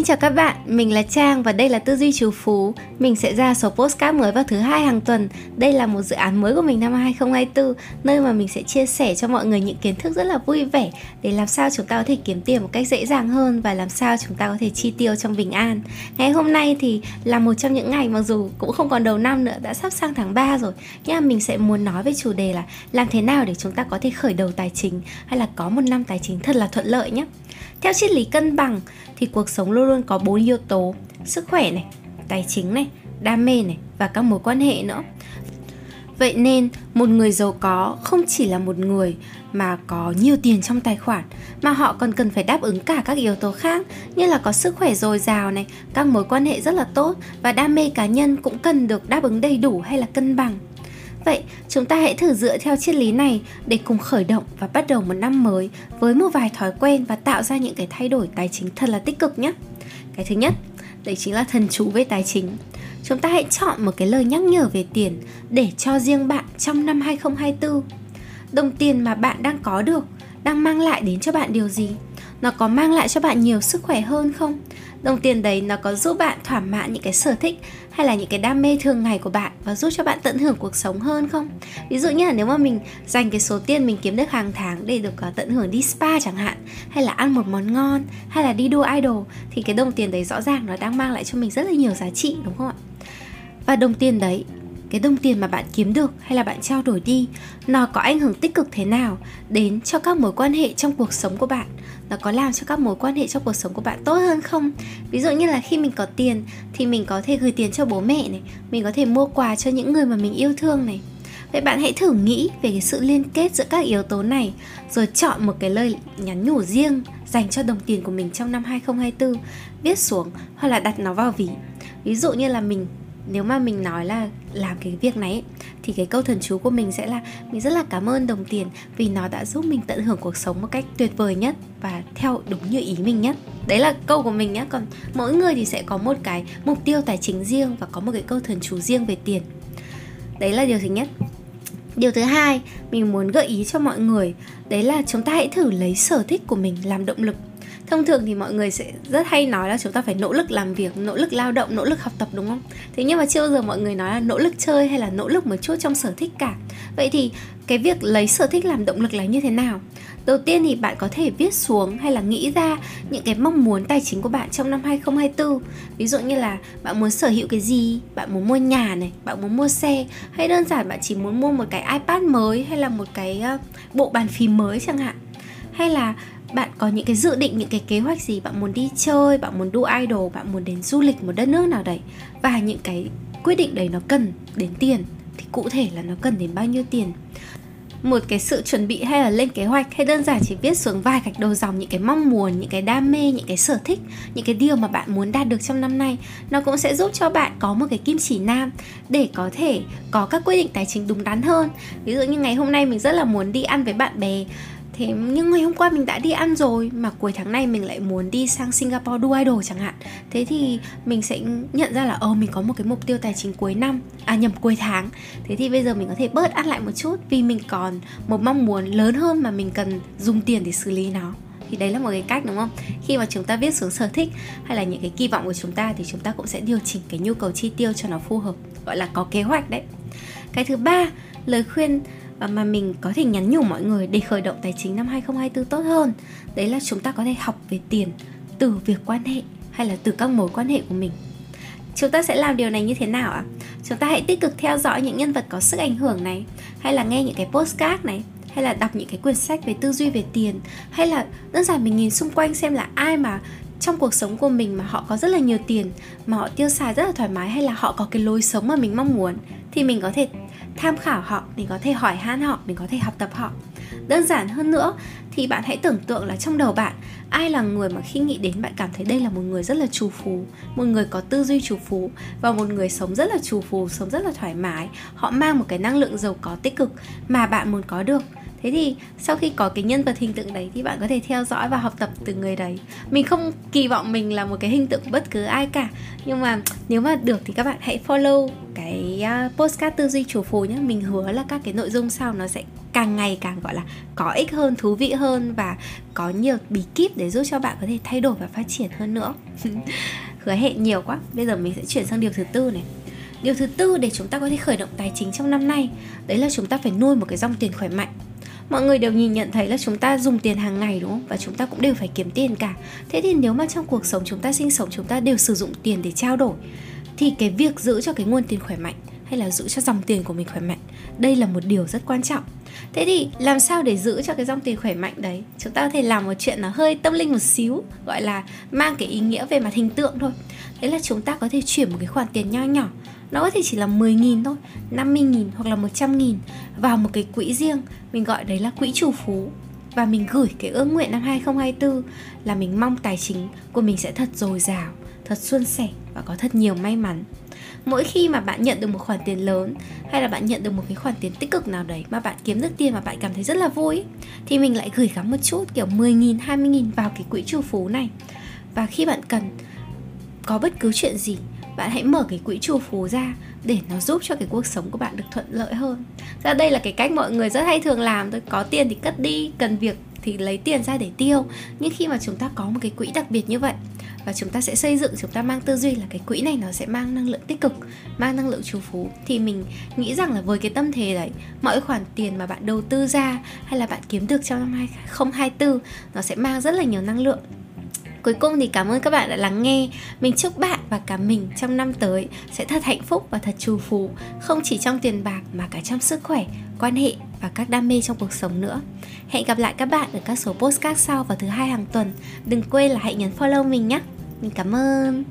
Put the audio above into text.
Xin chào các bạn, mình là Trang và đây là Tư duy Trù Phú. Mình sẽ ra số postcard mới vào thứ hai hàng tuần. Đây là một dự án mới của mình năm 2024, nơi mà mình sẽ chia sẻ cho mọi người những kiến thức rất là vui vẻ để làm sao chúng ta có thể kiếm tiền một cách dễ dàng hơn và làm sao chúng ta có thể chi tiêu trong bình an. Ngày hôm nay thì là một trong những ngày mặc dù cũng không còn đầu năm nữa, đã sắp sang tháng 3 rồi. Nhưng mà mình sẽ muốn nói về chủ đề là làm thế nào để chúng ta có thể khởi đầu tài chính hay là có một năm tài chính thật là thuận lợi nhé. Theo triết lý cân bằng thì cuộc sống luôn luôn có bốn yếu tố: sức khỏe này, tài chính này, đam mê này và các mối quan hệ nữa. Vậy nên, một người giàu có không chỉ là một người mà có nhiều tiền trong tài khoản mà họ còn cần phải đáp ứng cả các yếu tố khác như là có sức khỏe dồi dào này, các mối quan hệ rất là tốt và đam mê cá nhân cũng cần được đáp ứng đầy đủ hay là cân bằng. Vậy chúng ta hãy thử dựa theo triết lý này để cùng khởi động và bắt đầu một năm mới với một vài thói quen và tạo ra những cái thay đổi tài chính thật là tích cực nhé. Cái thứ nhất, đấy chính là thần chú về tài chính. Chúng ta hãy chọn một cái lời nhắc nhở về tiền để cho riêng bạn trong năm 2024. Đồng tiền mà bạn đang có được đang mang lại đến cho bạn điều gì? Nó có mang lại cho bạn nhiều sức khỏe hơn không? Đồng tiền đấy nó có giúp bạn thỏa mãn những cái sở thích hay là những cái đam mê thường ngày của bạn và giúp cho bạn tận hưởng cuộc sống hơn không? Ví dụ như là nếu mà mình dành cái số tiền mình kiếm được hàng tháng để được ờ, tận hưởng đi spa chẳng hạn, hay là ăn một món ngon, hay là đi đua idol, thì cái đồng tiền đấy rõ ràng nó đang mang lại cho mình rất là nhiều giá trị, đúng không ạ? Và đồng tiền đấy cái đồng tiền mà bạn kiếm được hay là bạn trao đổi đi, nó có ảnh hưởng tích cực thế nào đến cho các mối quan hệ trong cuộc sống của bạn? Nó có làm cho các mối quan hệ trong cuộc sống của bạn tốt hơn không? Ví dụ như là khi mình có tiền thì mình có thể gửi tiền cho bố mẹ này, mình có thể mua quà cho những người mà mình yêu thương này. Vậy bạn hãy thử nghĩ về cái sự liên kết giữa các yếu tố này, Rồi chọn một cái lời nhắn nhủ riêng dành cho đồng tiền của mình trong năm 2024 Viết xuống hoặc là đặt nó vào ví. Ví dụ như là mình nếu mà mình nói là làm cái việc này ấy, thì cái câu thần chú của mình sẽ là mình rất là cảm ơn đồng tiền vì nó đã giúp mình tận hưởng cuộc sống một cách tuyệt vời nhất và theo đúng như ý mình nhất. Đấy là câu của mình nhé còn mỗi người thì sẽ có một cái mục tiêu tài chính riêng và có một cái câu thần chú riêng về tiền. Đấy là điều thứ nhất. Điều thứ hai mình muốn gợi ý cho mọi người đấy là chúng ta hãy thử lấy sở thích của mình làm động lực thông thường thì mọi người sẽ rất hay nói là chúng ta phải nỗ lực làm việc, nỗ lực lao động, nỗ lực học tập, đúng không? Thế nhưng mà chưa bao giờ mọi người nói là nỗ lực chơi hay là nỗ lực một chút trong sở thích cả. Vậy thì cái việc lấy sở thích làm động lực là như thế nào? Đầu tiên thì bạn có thể viết xuống hay là nghĩ ra những cái mong muốn tài chính của bạn trong năm 2024 ví dụ như là bạn muốn sở hữu cái gì, bạn muốn mua nhà này, bạn muốn mua xe, hay đơn giản bạn chỉ muốn mua một cái ipad mới hay là một cái ờ, bộ bàn phím mới chẳng hạn. Hay là bạn có những cái dự định, những cái kế hoạch gì? Bạn muốn đi chơi, bạn muốn đu idol, bạn muốn đến du lịch một đất nước nào đấy? Và những cái quyết định đấy nó cần đến tiền. Thì cụ thể là nó cần đến bao nhiêu tiền? Một cái sự chuẩn bị hay là lên kế hoạch hay đơn giản chỉ viết xuống vài gạch đầu dòng những cái mong muốn, những cái đam mê, những cái sở thích, những cái điều mà bạn muốn đạt được trong năm nay, nó cũng sẽ giúp cho bạn có một cái kim chỉ nam để có thể có các quyết định tài chính đúng đắn hơn. Ví dụ như ngày hôm nay mình rất là muốn đi ăn với bạn bè thế nhưng ngày hôm qua mình đã đi ăn rồi, mà cuối tháng này mình lại muốn đi sang Singapore đu idol chẳng hạn. Thế thì mình sẽ nhận ra là ờ mình có một cái mục tiêu tài chính cuối năm à nhầm, cuối tháng. Thế thì bây giờ mình có thể bớt ăn lại một chút vì mình còn một mong muốn lớn hơn mà mình cần dùng tiền để xử lý nó. Thì đấy là một cái cách, đúng không? Khi mà chúng ta viết xuống sở thích hay là những cái kỳ vọng của chúng ta thì chúng ta cũng sẽ điều chỉnh cái nhu cầu chi tiêu cho nó phù hợp, gọi là có kế hoạch đấy. Cái thứ ba, lời khuyên và mà mình có thể nhắn nhủ mọi người để khởi động tài chính năm 2024 tốt hơn. Đấy là chúng ta có thể học về tiền từ việc quan hệ hay là từ các mối quan hệ của mình. Chúng ta sẽ làm điều này như thế nào ạ? À? Chúng ta hãy tích cực theo dõi những nhân vật có sức ảnh hưởng này, hay là nghe những cái postcard này, hay là đọc những cái quyển sách về tư duy về tiền, hay là đơn giản mình nhìn xung quanh xem là ai mà trong cuộc sống của mình mà họ có rất là nhiều tiền mà họ tiêu xài rất là thoải mái hay là họ có cái lối sống mà mình mong muốn thì mình có thể tham khảo họ, mình có thể hỏi han họ, mình có thể học tập họ. Đơn giản hơn nữa thì bạn hãy tưởng tượng là trong đầu bạn, ai là người mà khi nghĩ đến bạn cảm thấy đây là một người rất là trù phú một người có tư duy trù phú và một người sống rất là trù phú sống rất là thoải mái. Họ mang một cái năng lượng giàu có tích cực mà bạn muốn có được thế thì sau khi có cái nhân vật hình tượng đấy thì bạn có thể theo dõi và học tập từ người đấy. Mình không kỳ vọng mình là một cái hình tượng bất cứ ai cả. Nhưng mà nếu mà được thì các bạn hãy follow cái à, postcard tư duy chủ phù nhé mình hứa là các cái nội dung sau nó sẽ càng ngày càng, gọi là, có ích hơn, thú vị hơn và có nhiều bí kíp để giúp cho bạn có thể thay đổi và phát triển hơn nữa. Hứa hẹn nhiều quá. Bây giờ mình sẽ chuyển sang điều thứ tư này. Điều thứ tư để chúng ta có thể khởi động tài chính trong năm nay. Đấy là chúng ta phải nuôi một cái dòng tiền khỏe mạnh mọi người đều nhìn nhận thấy là chúng ta dùng tiền hàng ngày, đúng không? Và chúng ta cũng đều phải kiếm tiền cả. Thế thì nếu mà trong cuộc sống chúng ta, sinh sống chúng ta đều sử dụng tiền để trao đổi, thì cái việc giữ cho cái nguồn tiền khỏe mạnh hay là giữ cho dòng tiền của mình khỏe mạnh, đây là một điều rất quan trọng. Thế thì làm sao để giữ cho cái dòng tiền khỏe mạnh đấy? Chúng ta có thể làm một chuyện nó hơi tâm linh một xíu, gọi là mang cái ý nghĩa về mặt hình tượng thôi đấy là chúng ta có thể chuyển một cái khoản tiền nho nhỏ nó có thể chỉ là 10.000 thôi 50.000 hoặc là 100.000 vào một cái quỹ riêng mình gọi đấy là quỹ chủ phú và mình gửi cái ước nguyện năm 2024 là mình mong tài chính của mình sẽ thật dồi dào, thật suôn sẻ và có thật nhiều may mắn. Mỗi khi mà bạn nhận được một khoản tiền lớn hay là bạn nhận được một cái khoản tiền tích cực nào đấy mà bạn kiếm được tiền mà bạn cảm thấy rất là vui thì mình lại gửi gắm một chút kiểu 10.000, 20.000 vào cái quỹ chủ phú này. Và khi bạn cần có bất cứ chuyện gì, bạn hãy mở cái quỹ trù phú ra để nó giúp cho cái cuộc sống của bạn được thuận lợi hơn. Ra đây là cái cách mọi người rất hay thường làm thôi. Có tiền thì cất đi, cần việc thì lấy tiền ra để tiêu. Nhưng khi mà chúng ta có một cái quỹ đặc biệt như vậy và chúng ta sẽ xây dựng, chúng ta mang tư duy là cái quỹ này nó sẽ mang năng lượng tích cực, mang năng lượng trù phú, thì mình nghĩ rằng là với cái tâm thế đấy, mọi khoản tiền mà bạn đầu tư ra hay là bạn kiếm được trong năm 2024 nó sẽ mang rất là nhiều năng lượng. Cuối cùng thì cảm ơn các bạn đã lắng nghe. Mình chúc bạn và cả mình trong năm tới sẽ thật hạnh phúc và thật trù phú, không chỉ trong tiền bạc mà cả trong sức khỏe, quan hệ và các đam mê trong cuộc sống nữa. Hẹn gặp lại các bạn ở các số postcard sau vào thứ hai hàng tuần. Đừng quên là hãy nhấn follow mình nhé. Mình cảm ơn.